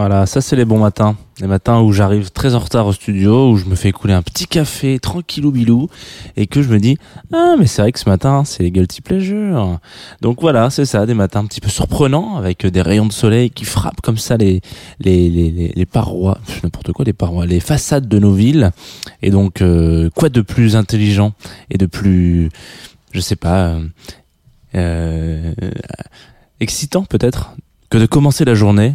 Voilà, ça c'est les bons matins. Les matins où j'arrive très en retard au studio, où je me fais couler un petit café tranquillou bilou et que je me dis ah mais c'est vrai que ce matin c'est les guilty pleasures. Donc voilà, c'est ça, des matins un petit peu surprenants avec des rayons de soleil qui frappent comme ça les les les, les, parois, n'importe quoi les parois, les façades de nos villes. Et donc euh, quoi de plus intelligent et de plus je sais pas euh, euh, excitant peut-être que de commencer la journée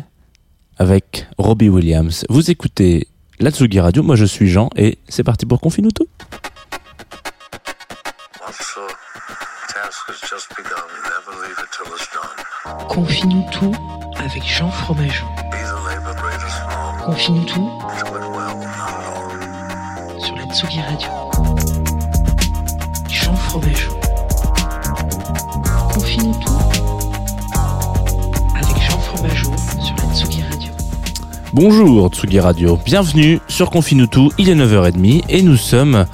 avec Robbie Williams. Vous écoutez la Tsugi Radio, moi je suis Jean et c'est parti pour. Confine-nous tout avec Jean Fromageau. All. sur la Tsugi Radio. Jean Fromageau. Confine-nous tout avec Jean Fromageau sur la Tsugi Radio. Bonjour Tsugi Radio, bienvenue sur Confine tout, il est 9h30 et nous sommes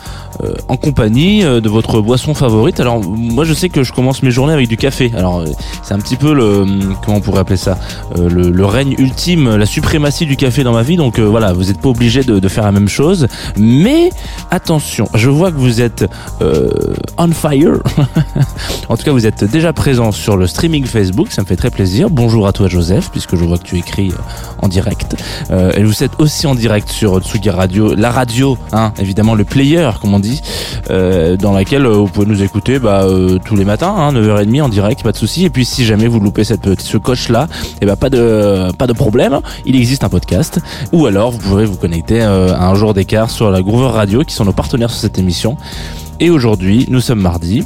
euh, en compagnie euh, de votre boisson favorite. Alors moi je sais que je commence mes journées avec du café. Alors euh, c'est un petit peu le hum, comment on pourrait appeler ça le, règne ultime, la suprématie du café dans ma vie. Donc voilà, vous n'êtes pas obligé de, faire la même chose. Mais attention, je vois que vous êtes on fire. en tout cas, vous êtes déjà présent sur le streaming Facebook. Ça me fait très plaisir. Bonjour à toi Joseph, puisque je vois que tu écris en direct. Et vous êtes aussi en direct sur Tsugi Radio, la radio, hein, évidemment le player, comme on dit, euh, dans laquelle euh, vous pouvez nous écouter bah, euh, tous les matins, hein, 9h30 en direct, pas de souci. Et puis si jamais vous loupez cette ce coche là, et ben pas de pas de problème, il existe un podcast. Ou alors vous pouvez vous connecter à un jour d'écart sur la Groover Radio, qui sont nos partenaires sur cette émission. Et aujourd'hui, nous sommes mardi.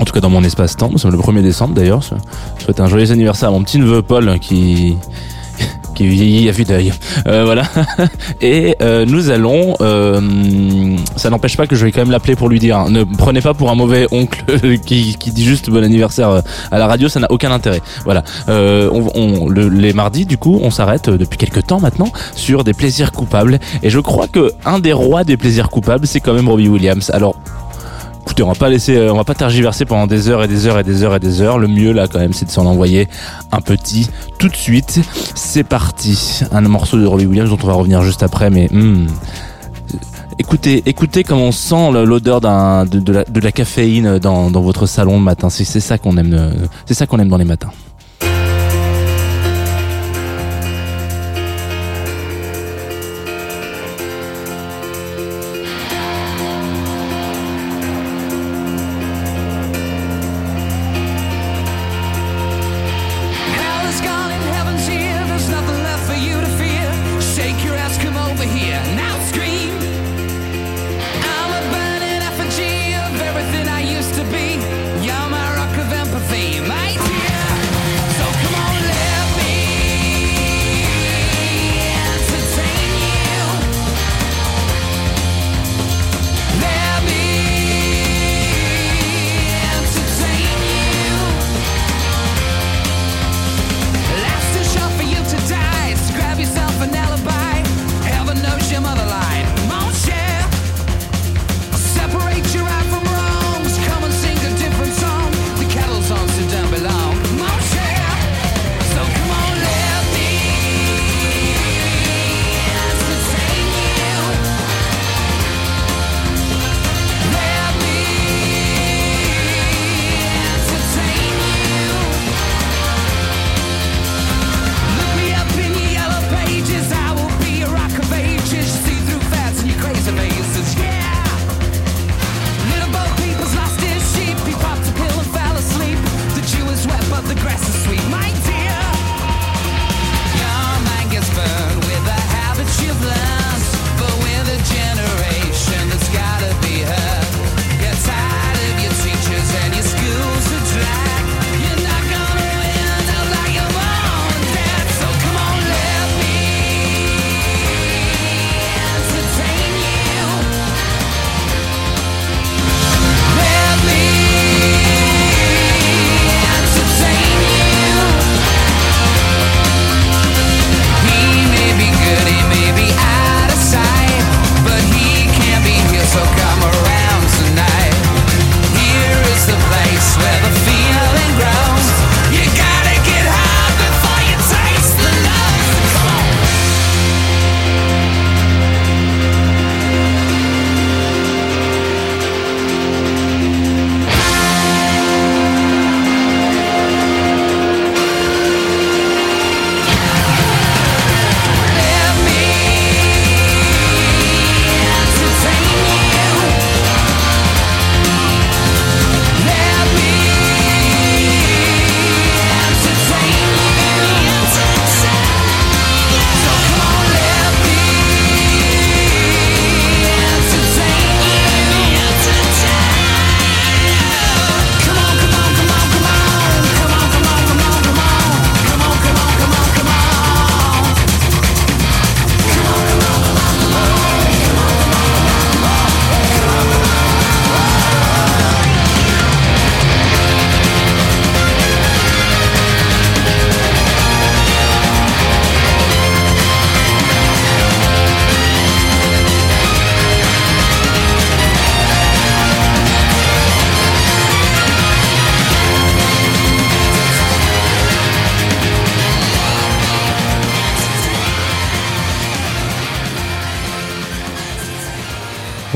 En tout cas dans mon espace-temps, nous sommes le 1er décembre d'ailleurs. Je souhaite un joyeux anniversaire à mon petit neveu Paul qui Euh. Et euh, nous allons. euh, ça n'empêche pas que je vais quand même l'appeler pour lui dire. hein, ne prenez pas pour un mauvais oncle qui, dit juste bon anniversaire à la radio. Ça n'a aucun intérêt. Voilà. On, on- le- les mardis, du coup, on s'arrête depuis quelques temps maintenant sur des plaisirs coupables. Et je crois que un des rois des plaisirs coupables, c'est quand même Robbie Williams. Alors. Écoutez, on va pas laisser, euh, on va pas tergiverser pendant des heures et des heures et des heures et des heures. Le mieux là, quand même, c'est de s'en envoyer un petit tout de suite. C'est parti. Un morceau de Robbie Williams dont on va revenir juste après, mais hmm. écoutez, écoutez comme on sent l'odeur de, la, de la caféine dans, dans votre salon le matin. C'est c'est ça qu'on aime, euh, c'est ça qu'on aime dans les matins.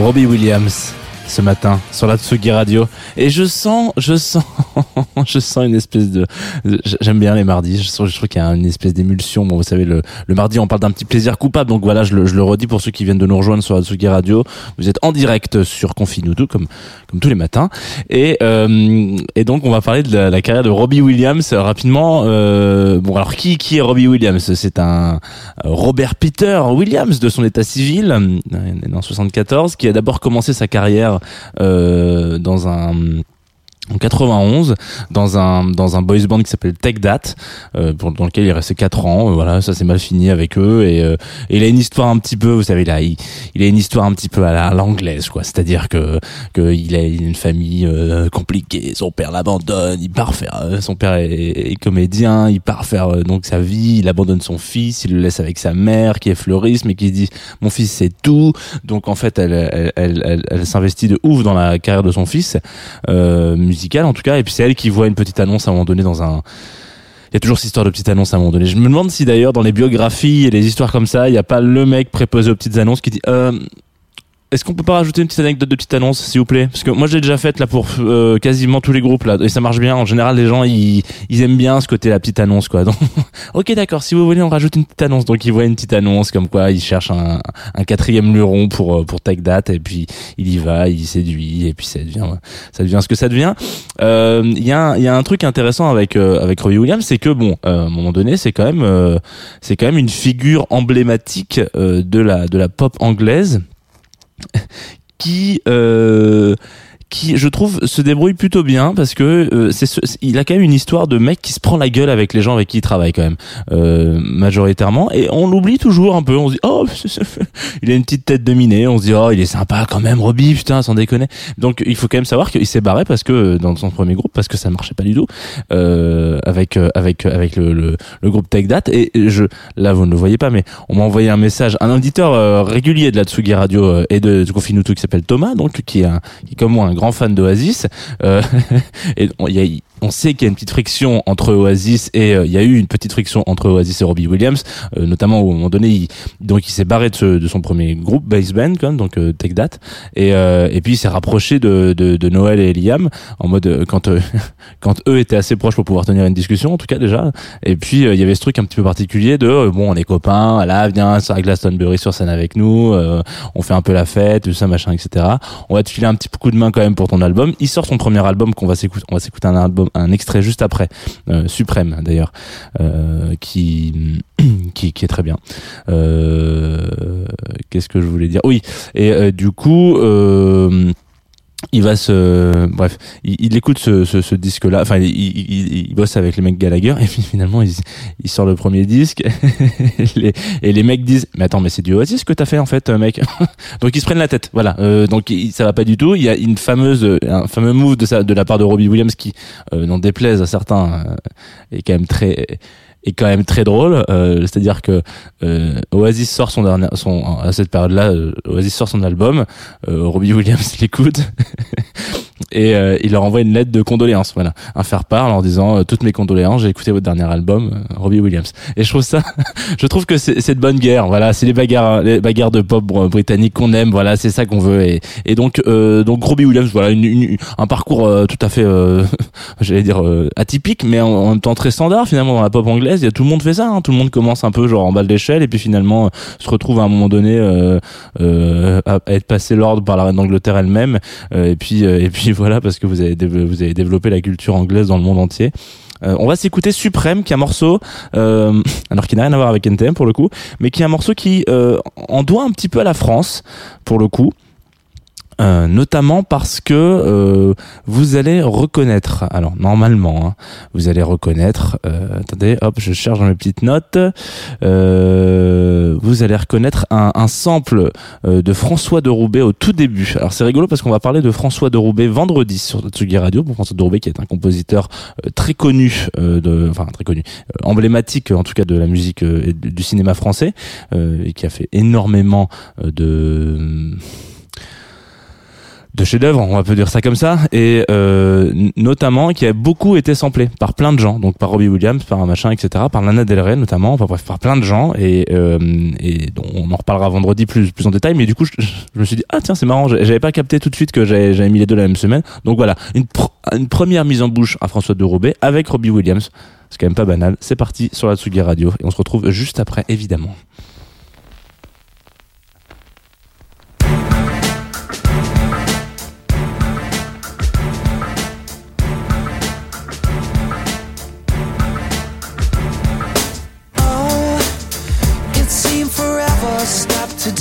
Robbie Williams. Ce matin sur la Tsugi Radio. Et je sens je sens je sens une espèce de j'aime bien les mardis. Je, sens, je trouve qu'il y a une espèce d'émulsion. Bon vous savez le, le mardi on parle d'un petit plaisir coupable. Donc voilà je le, je le redis pour ceux qui viennent de nous rejoindre sur la Tsugi Radio. Vous êtes en direct sur Confinuto comme comme tous les matins. Et euh, et donc on va parler de la, carrière de Robbie Williams euh, rapidement. Euh, bon alors qui qui est Robbie Williams? C'est un euh, Robert Peter Williams de son état civil euh, en 74 qui a d'abord commencé sa carrière dans un en 91 dans un dans un boys band qui s'appelle Take That euh, dans lequel il est resté 4 ans euh, voilà ça s'est mal fini avec eux et, euh, il a une histoire un petit peu vous savez là il, il a une histoire un petit peu à la- à l'anglaise quoi. C'est-à-dire que que il a une famille euh, compliquée son père l'abandonne il part faire euh, son père est, est comédien il part faire donc sa vie il abandonne son fils il le laisse avec sa mère qui est fleuriste mais qui dit mon fils c'est tout. Donc en fait elle elle elle, elle, elle s'investit de ouf dans la carrière de son fils euh, en tout cas et puis c'est elle qui voit une petite annonce à un moment donné dans un il y a toujours cette histoire de petites annonces à un moment donné. Je me demande si d'ailleurs dans les biographies et les histoires comme ça, il n'y a pas le mec préposé aux petites annonces qui dit euh, est-ce qu'on peut pas rajouter une petite anecdote de petite annonce, s'il vous plaît? Parce que moi, je l'ai déjà faite là pour euh, quasiment tous les groupes là, et ça marche bien. En général, les gens ils, ils aiment bien ce côté la petite annonce quoi. Donc, ok, d'accord. Si vous voulez, on rajoute une petite annonce. Donc, ils voient une petite annonce comme quoi ils cherchent un, un quatrième luron pour euh, pour Take That, et puis il y va, il séduit, et puis ça devient ça devient ce que ça devient. Euh, Il y a il y a un truc intéressant avec euh, avec Robbie Williams, c'est que bon, euh, à un moment donné, c'est quand même c'est quand même une figure emblématique de la de la pop anglaise qui euh, qui je trouve se débrouille plutôt bien parce que euh, c'est ce- il a quand même une histoire de mec qui se prend la gueule avec les gens avec qui il travaille quand même euh, majoritairement. Et on l'oublie toujours un peu. On se dit oh il a une petite tête de minet. On se dit oh il est sympa quand même Robbie putain sans déconner. Donc il faut quand même savoir qu'il s'est barré parce que euh, dans son premier groupe parce que ça marchait pas du tout euh, avec euh, avec avec le, le, le groupe Take That. Et je là vous ne le voyez pas mais on m'a envoyé un message un auditeur euh, régulier de la Tsugi Radio euh, et de, de Confinuto qui s'appelle Thomas donc qui est un, qui est comme moi un grand fan d'Oasis euh, et il y a- on sait qu'il y a une petite friction entre Oasis et euh, il y a eu une petite friction entre Oasis et Robbie Williams euh, notamment un moment donné il, donc il s'est barré de, ce- de son premier groupe bass band quand donc euh, Take That. Et euh, et puis il s'est rapproché de, de de Noël et Liam en mode euh, quand euh, quand eux étaient assez proches pour pouvoir tenir une discussion en tout cas déjà. Et puis il y avait ce truc un petit peu particulier de bon on est copains là viens à Glastonbury sur scène avec nous on fait un peu la fête tout ça machin etc on va te filer un petit coup de main quand même pour ton album. Il sort son premier album qu'on va s'écouter on va s'écouter un album un extrait juste après euh, suprême d'ailleurs euh, qui qui qui est très bien. Euh, qu'est-ce que je voulais dire? Oui et du coup il va se bref il, il écoute ce, ce, ce disque là enfin il, il, il- bosse avec les mecs Gallagher et puis finalement il, sort le premier disque. Les- et les mecs disent mais attends mais c'est du Oasis que t'as fait en fait euh, mec. Donc ils se prennent la tête voilà. Euh, donc ça va pas du tout. Il y a une fameuse un fameux move de sa, de la part de Robbie Williams qui euh, n'en déplaise à certains euh, est quand même très est quand même très drôle euh, c'est à dire que euh, Oasis sort son dernier son à cette période là Oasis sort son album euh, Robbie Williams l'écoute et euh, il leur envoie une lettre de condoléances voilà. Un faire part en leur disant euh, toutes mes condoléances j'ai écouté votre dernier album euh, Robbie Williams. Et je trouve ça je trouve que c'est de bonne guerre voilà. C'est les bagarres les bagarres de pop br- britanniques qu'on aime voilà c'est ça qu'on veut. Et, et donc euh, donc Robbie Williams voilà une, une- un parcours euh, tout à fait j'allais dire atypique mais en, en même temps très standard finalement dans la pop anglaise. Il y a tout le monde fait ça hein. tout le monde commence un peu genre en bas de l'échelle et puis finalement se retrouve à un moment donné à, à être passé l'ordre par la reine d'Angleterre elle-même et puis et puis voilà parce que vous avez vous avez développé la culture anglaise dans le monde entier euh, on va s'écouter Suprême, qui est un morceau, euh, alors qui n'a rien à voir avec NTM pour le coup, mais qui est un morceau qui euh, en doit un petit peu à la France pour le coup. Euh, notamment parce que euh, vous allez reconnaître, alors normalement, hein, vous allez reconnaître, euh, attendez, hop, je cherche dans mes petites notes, euh, vous allez reconnaître un, un sample euh, de François de Roubaix au tout début. Alors c'est rigolo parce qu'on va parler de François de Roubaix vendredi sur Tsugi Radio, pour François de Roubaix qui est un compositeur très connu, de, enfin très connu, emblématique en tout cas de la musique et du cinéma français, et qui a fait énormément de chef-d'œuvre, on va peut dire ça comme ça, et euh, notamment qui a beaucoup été samplé par plein de gens, donc par Robbie Williams, par un machin, etc., par Lana Del Rey notamment, enfin bref, par plein de gens, et, euh, on en reparlera vendredi plus plus en détail, mais du coup je, me suis dit ah tiens c'est marrant, j'avais pas capté tout de suite que j'avais mis les deux la même semaine, donc voilà une pr- une première mise en bouche à François de Roubaix avec Robbie Williams, c'est quand même pas banal, c'est parti sur la Tsugi Radio et on se retrouve juste après évidemment.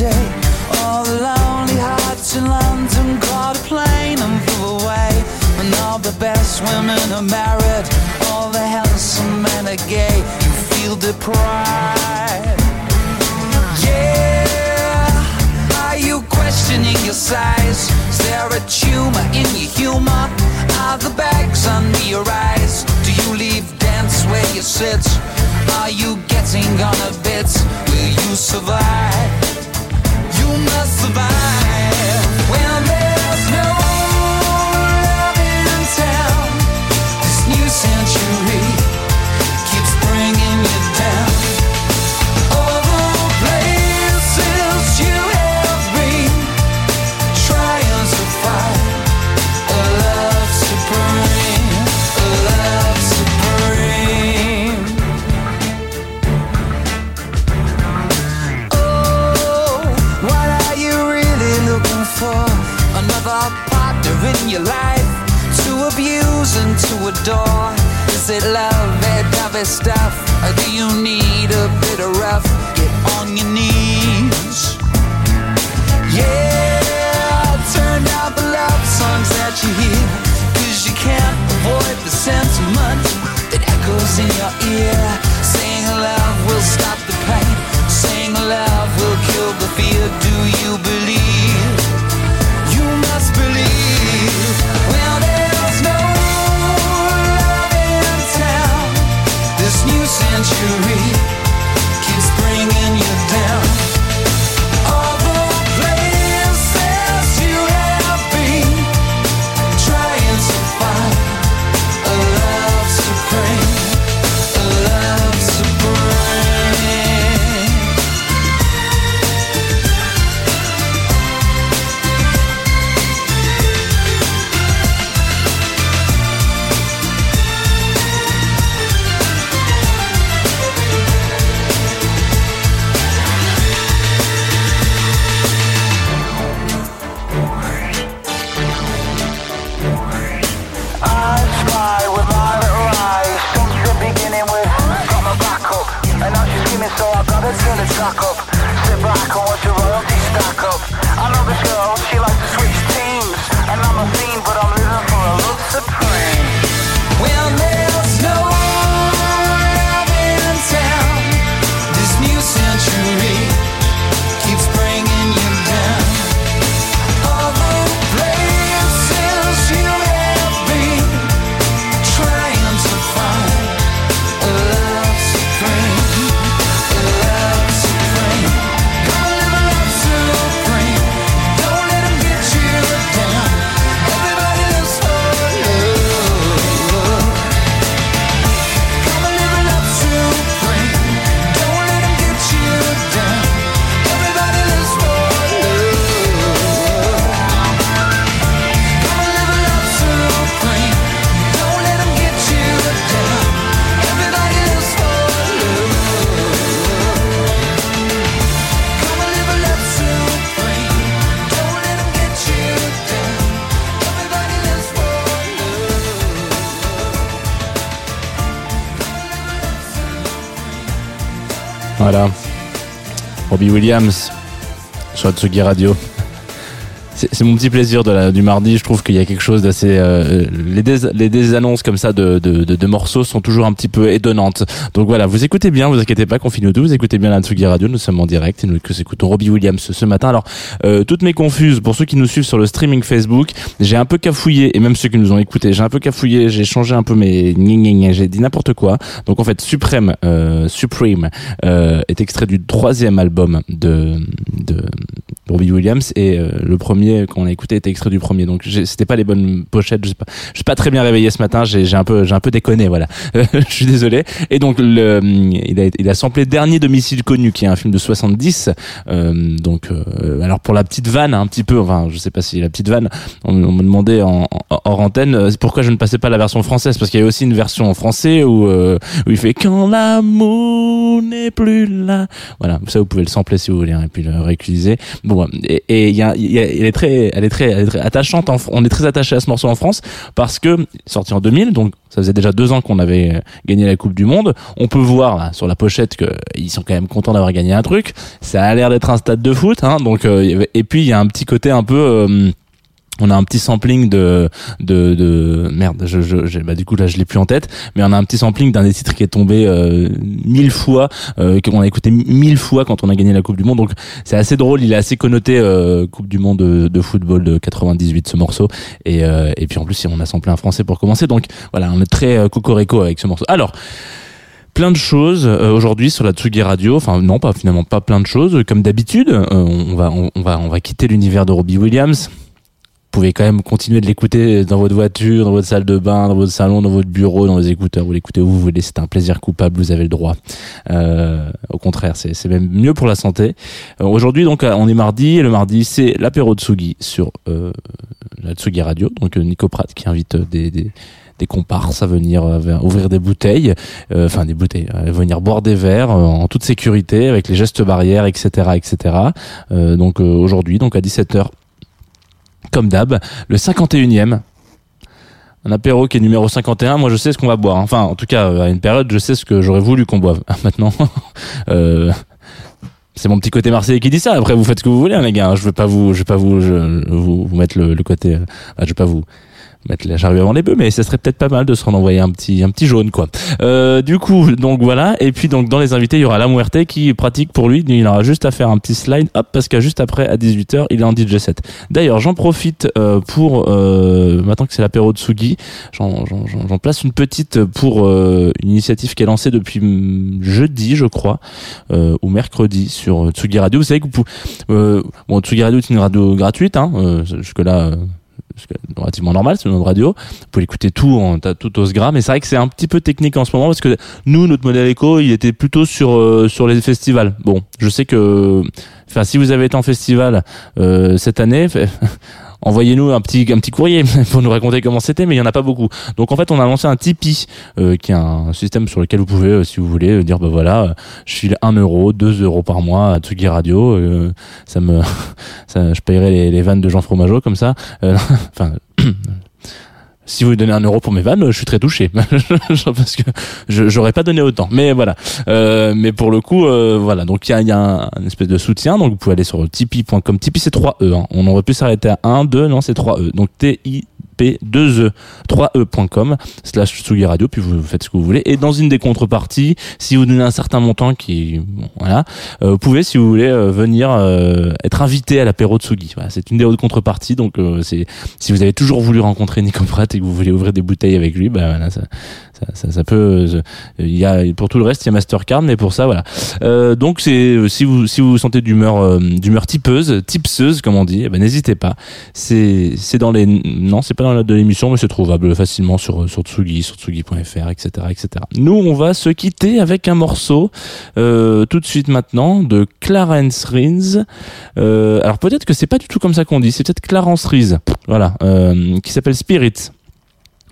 Today. All the lonely hearts in London caught a plane and flew away. And all the best women are married, all the handsome men are gay. You feel deprived. Yeah, are you questioning your size? Is there a tumor in your humor? Are the bags under your eyes? Do you leave dance where you sit? Are you getting on a bit? Will you survive? Dovey? Or uh, do you need a bit of rough? Get on your knees. Yeah, turn down the love songs that you hear. Cause you can't avoid the sentiment that echoes in your ear. Saying love will stop the pain. Saying love will kill the fear. Do you believe? Century keeps bringing you down. Williams sur Atsugi Radio. C'est mon petit plaisir de la, du mardi. Je trouve qu'il y a quelque chose d'assez. euh, les, dés, les désannonces comme ça de, de, de, de morceaux sont toujours un petit peu étonnantes. Donc voilà, vous écoutez bien, vous inquiétez pas, Confine tout, vous écoutez bien la Tsugi Radio. Nous sommes en direct et nous écoutons Robbie Williams ce matin. Alors, euh, toutes mes confuses pour ceux qui nous suivent sur le streaming Facebook, j'ai un peu cafouillé et même ceux qui nous ont écoutés, j'ai un peu cafouillé, j'ai changé un peu mes j'ai dit n'importe quoi. Donc en fait, Supreme, euh, Supreme euh, est extrait du troisième album de, de Robbie Williams et euh, le premier qu'on a écouté était extrait du premier. Donc c'était pas les bonnes pochettes. Je sais pas, je suis pas très bien réveillé ce matin. J'ai un peu, j'ai un peu déconné. Voilà, je suis désolé. Et donc le, il a, il a samplé dernier domicile connu, qui est un film de 70. Euh, donc euh, alors pour la petite vanne, un petit peu. Enfin, je sais pas si la petite vanne. On, me demandait en, en hors antenne euh, pourquoi je ne passais pas la version française? Parce qu'il y a aussi une version en français où, euh, où il fait quand l'amour n'est plus là. Voilà, ça vous pouvez le sampler si vous voulez hein, et puis le réutiliser. Bon, et il y a, il y a- elle est elle est très, attachante. On est très attaché à ce morceau en France parce que sorti en 2000, donc ça faisait déjà deux ans qu'on avait gagné la Coupe du Monde. On peut voir là, sur la pochette que ils sont quand même contents d'avoir gagné un truc. Ça a l'air d'être un stade de foot, hein, donc euh, et puis il y a un petit côté un peu euh, on a un petit sampling de de, de merde je, je bah du coup là je l'ai plus en tête mais on a un petit sampling d'un des titres qui est tombé euh, mille fois euh, qu'on a écouté mille fois quand on a gagné la coupe du monde donc c'est assez drôle il est assez connoté euh, coupe du monde de, football de 98 ce morceau et euh, et puis en plus on a samplé un français pour commencer donc voilà on est très cocorico avec ce morceau alors plein de choses aujourd'hui sur la Tsugi Radio. Enfin non, pas finalement pas plein de choses. Comme d'habitude, on va on va on va quitter l'univers de Robbie Williams. Vous pouvez quand même continuer de l'écouter dans votre voiture, dans votre salle de bain, dans votre salon, dans votre bureau, dans les écouteurs. Vous l'écoutez où vous voulez. C'est un plaisir coupable. Vous avez le droit. Euh, au contraire, c'est même mieux pour la santé. Euh, aujourd'hui, donc, on est mardi. Et le mardi, c'est l'apéro Tsugi sur euh, la Tsugi Radio. Donc, euh, Nico Pratt qui invite euh, des, des des comparses à venir euh, ouvrir des bouteilles, euh, enfin des bouteilles, à venir boire des verres euh, en toute sécurité avec les gestes barrières, etc., etc. Euh, donc euh, aujourd'hui, donc à 17h, comme d'hab, le 51e. Un apéro qui est numéro 51, moi je sais ce qu'on va boire. Enfin, en tout cas, euh, à une période, je sais ce que j'aurais voulu qu'on boive. Maintenant, euh, c'est mon petit côté marseillais qui dit ça. Après, vous faites ce que vous voulez, hein, les gars. Je veux pas vous, je vais pas vous, je, vous, vous mettre le, le côté, euh, je vais pas vous mettre la charrue avant les bœufs, mais ça serait peut-être pas mal de se renvoyer un petit, un petit jaune, quoi. Euh, du coup, donc voilà. Et puis donc dans les invités, il y aura la qui pratique pour lui. Il aura juste à faire un petit slide, hop, parce qu'à juste après à 18h, il est en DJ set. D'ailleurs, j'en profite euh, pour euh, maintenant que c'est l'apéro de Sugi, j'en, place une petite pour euh, une initiative qui est lancée depuis hum, jeudi, je crois, euh, ou mercredi sur Tsugi Radio. Vous savez que vous pouvez, euh, bon, Tsugi Radio est une radio gratuite, hein, jusque là. Relativement normal, c'est une radio. Vous pouvez écouter tout en tout au mais c'est vrai que c'est un petit peu technique en ce moment parce que nous, notre modèle éco, il était plutôt sur euh, sur les festivals. Bon, je sais que, enfin, si vous avez été en festival euh, cette année. Envoyez-nous un petit un petit courrier pour nous raconter comment c'était, mais il y en a pas beaucoup. Donc en fait, on a lancé un Tipeee, euh, qui est un système sur lequel vous pouvez, euh, si vous voulez, euh, dire bah voilà, euh, je file 1 euro, 2 euros par mois à Tsugi Radio, euh, ça me, ça, je paierai les, les vannes de Jean Fromageau comme ça. Enfin, si vous donnez un euro pour mes vannes, je suis très touché parce que j'aurais pas donné autant. Mais voilà. Euh, mais pour le coup, euh, voilà. Donc il y a, y a un, espèce de soutien. Donc vous pouvez aller sur tipeee.com. Tipeee c'est 3 e. Hein. On aurait pu s'arrêter à 1, 2, non c'est 3 e. Donc T I P 2 e 3e.com slash Tsugi Radio puis vous faites ce que vous voulez. Et dans une des contreparties si vous donnez un certain montant qui bon, voilà euh, vous pouvez si vous voulez euh, venir euh, être invité à l'apéro Tsugi. Voilà, c'est une des autres contreparties donc c'est si vous avez toujours voulu rencontrer Nico Pratt et que vous voulez ouvrir des bouteilles avec lui bah voilà ça ça, peut il y a pour tout le reste il y a Mastercard mais pour ça voilà. Donc c'est si vous si vous sentez d'humeur d'humeur tipeuse tipseuse comme on dit eh ben n'hésitez pas. C'est c'est dans les non c'est pas dans de l'émission mais c'est trouvable facilement sur sur Tsugi sur tsugi.fr etc etc nous on va se quitter avec un morceau euh, tout de suite maintenant de Clarence Rins euh, alors peut-être que c'est pas du tout comme ça qu'on dit c'est peut-être Clarence Rees voilà euh, qui s'appelle Spirit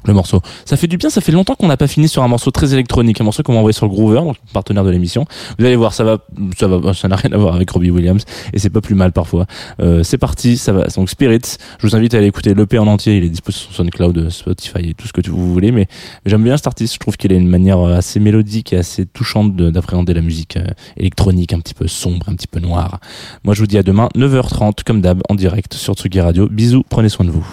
le morceau. Ça fait du bien, ça fait longtemps qu'on n'a pas fini sur un morceau très électronique, un morceau qu'on m'a envoyé sur Groover, donc partenaire de l'émission. Vous allez voir, ça va, ça va, ça n'a rien à voir avec Robbie Williams, et c'est pas plus mal parfois. Euh, c'est parti, ça va. Donc Spirits, je vous invite à aller écouter l'EP en entier, il est disponible sur SoundCloud, Spotify et tout ce que vous voulez, mais j'aime bien cet artiste, je trouve qu'il a une manière assez mélodique et assez touchante de- d'appréhender la musique euh, électronique, un petit peu sombre, un petit peu noire. Moi je vous dis à demain, 9h30, comme d'hab, en direct sur Tsugi Radio. Bisous, prenez soin de vous.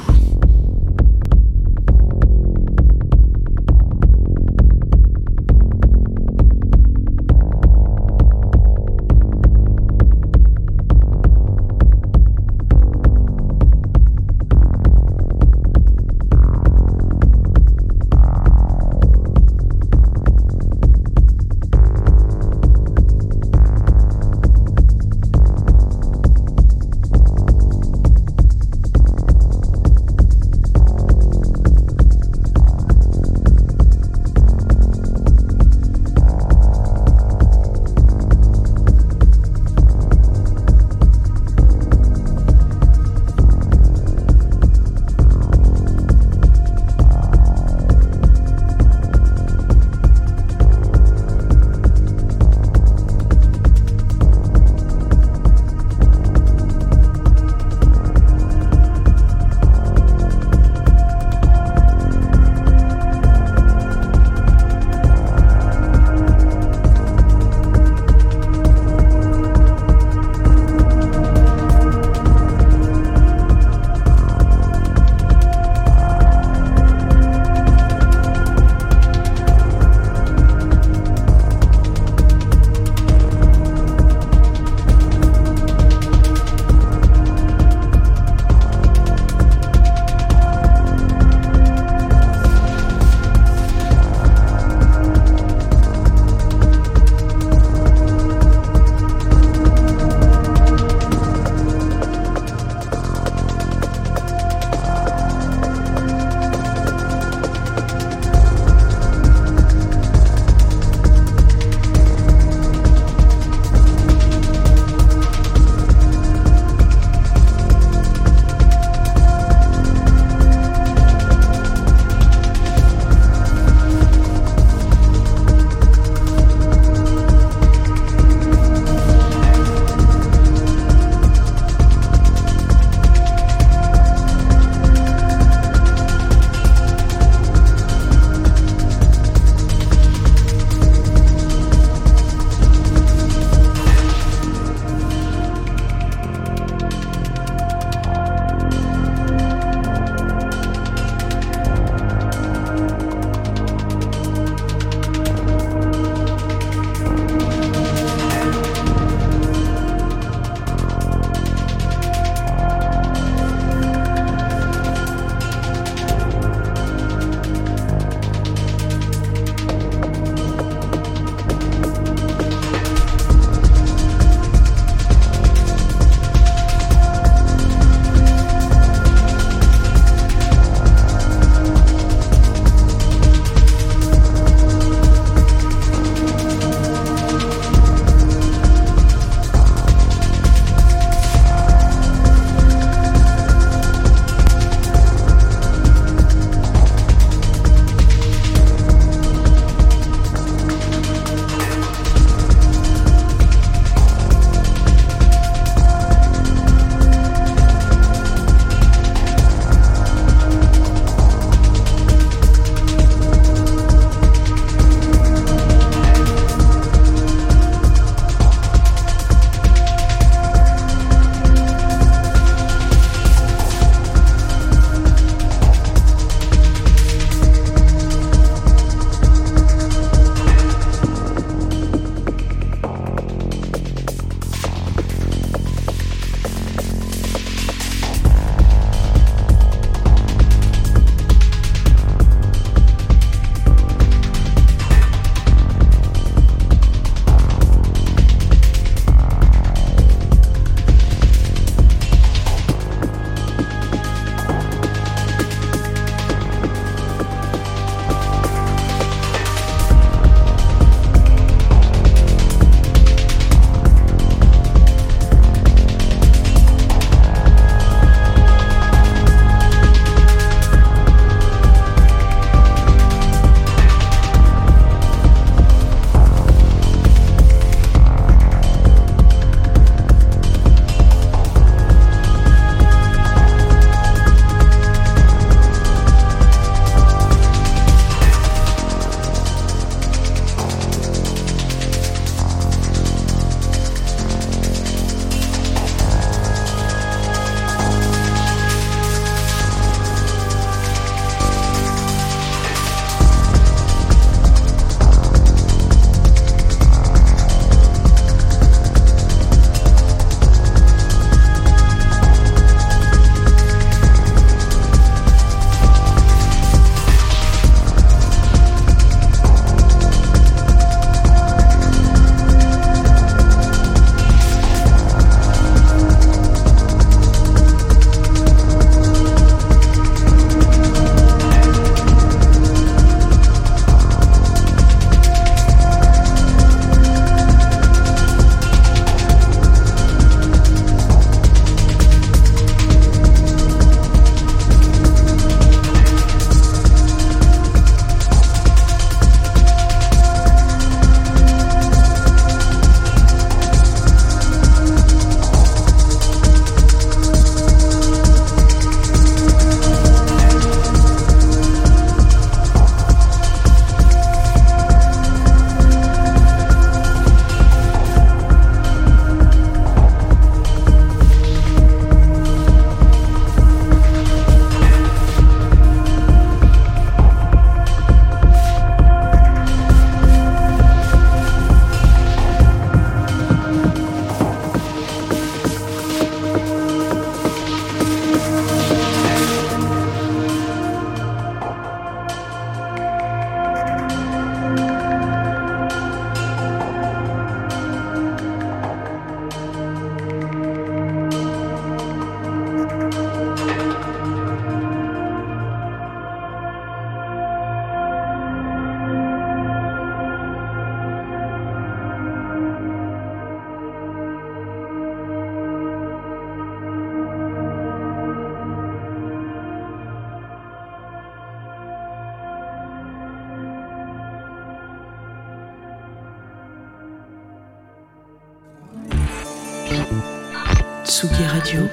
Radio.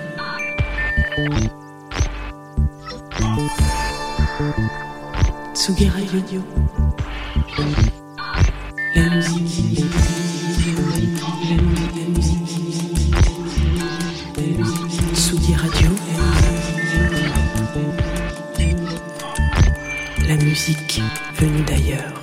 Tsugi Radio. Radio. La musique venue d'ailleurs.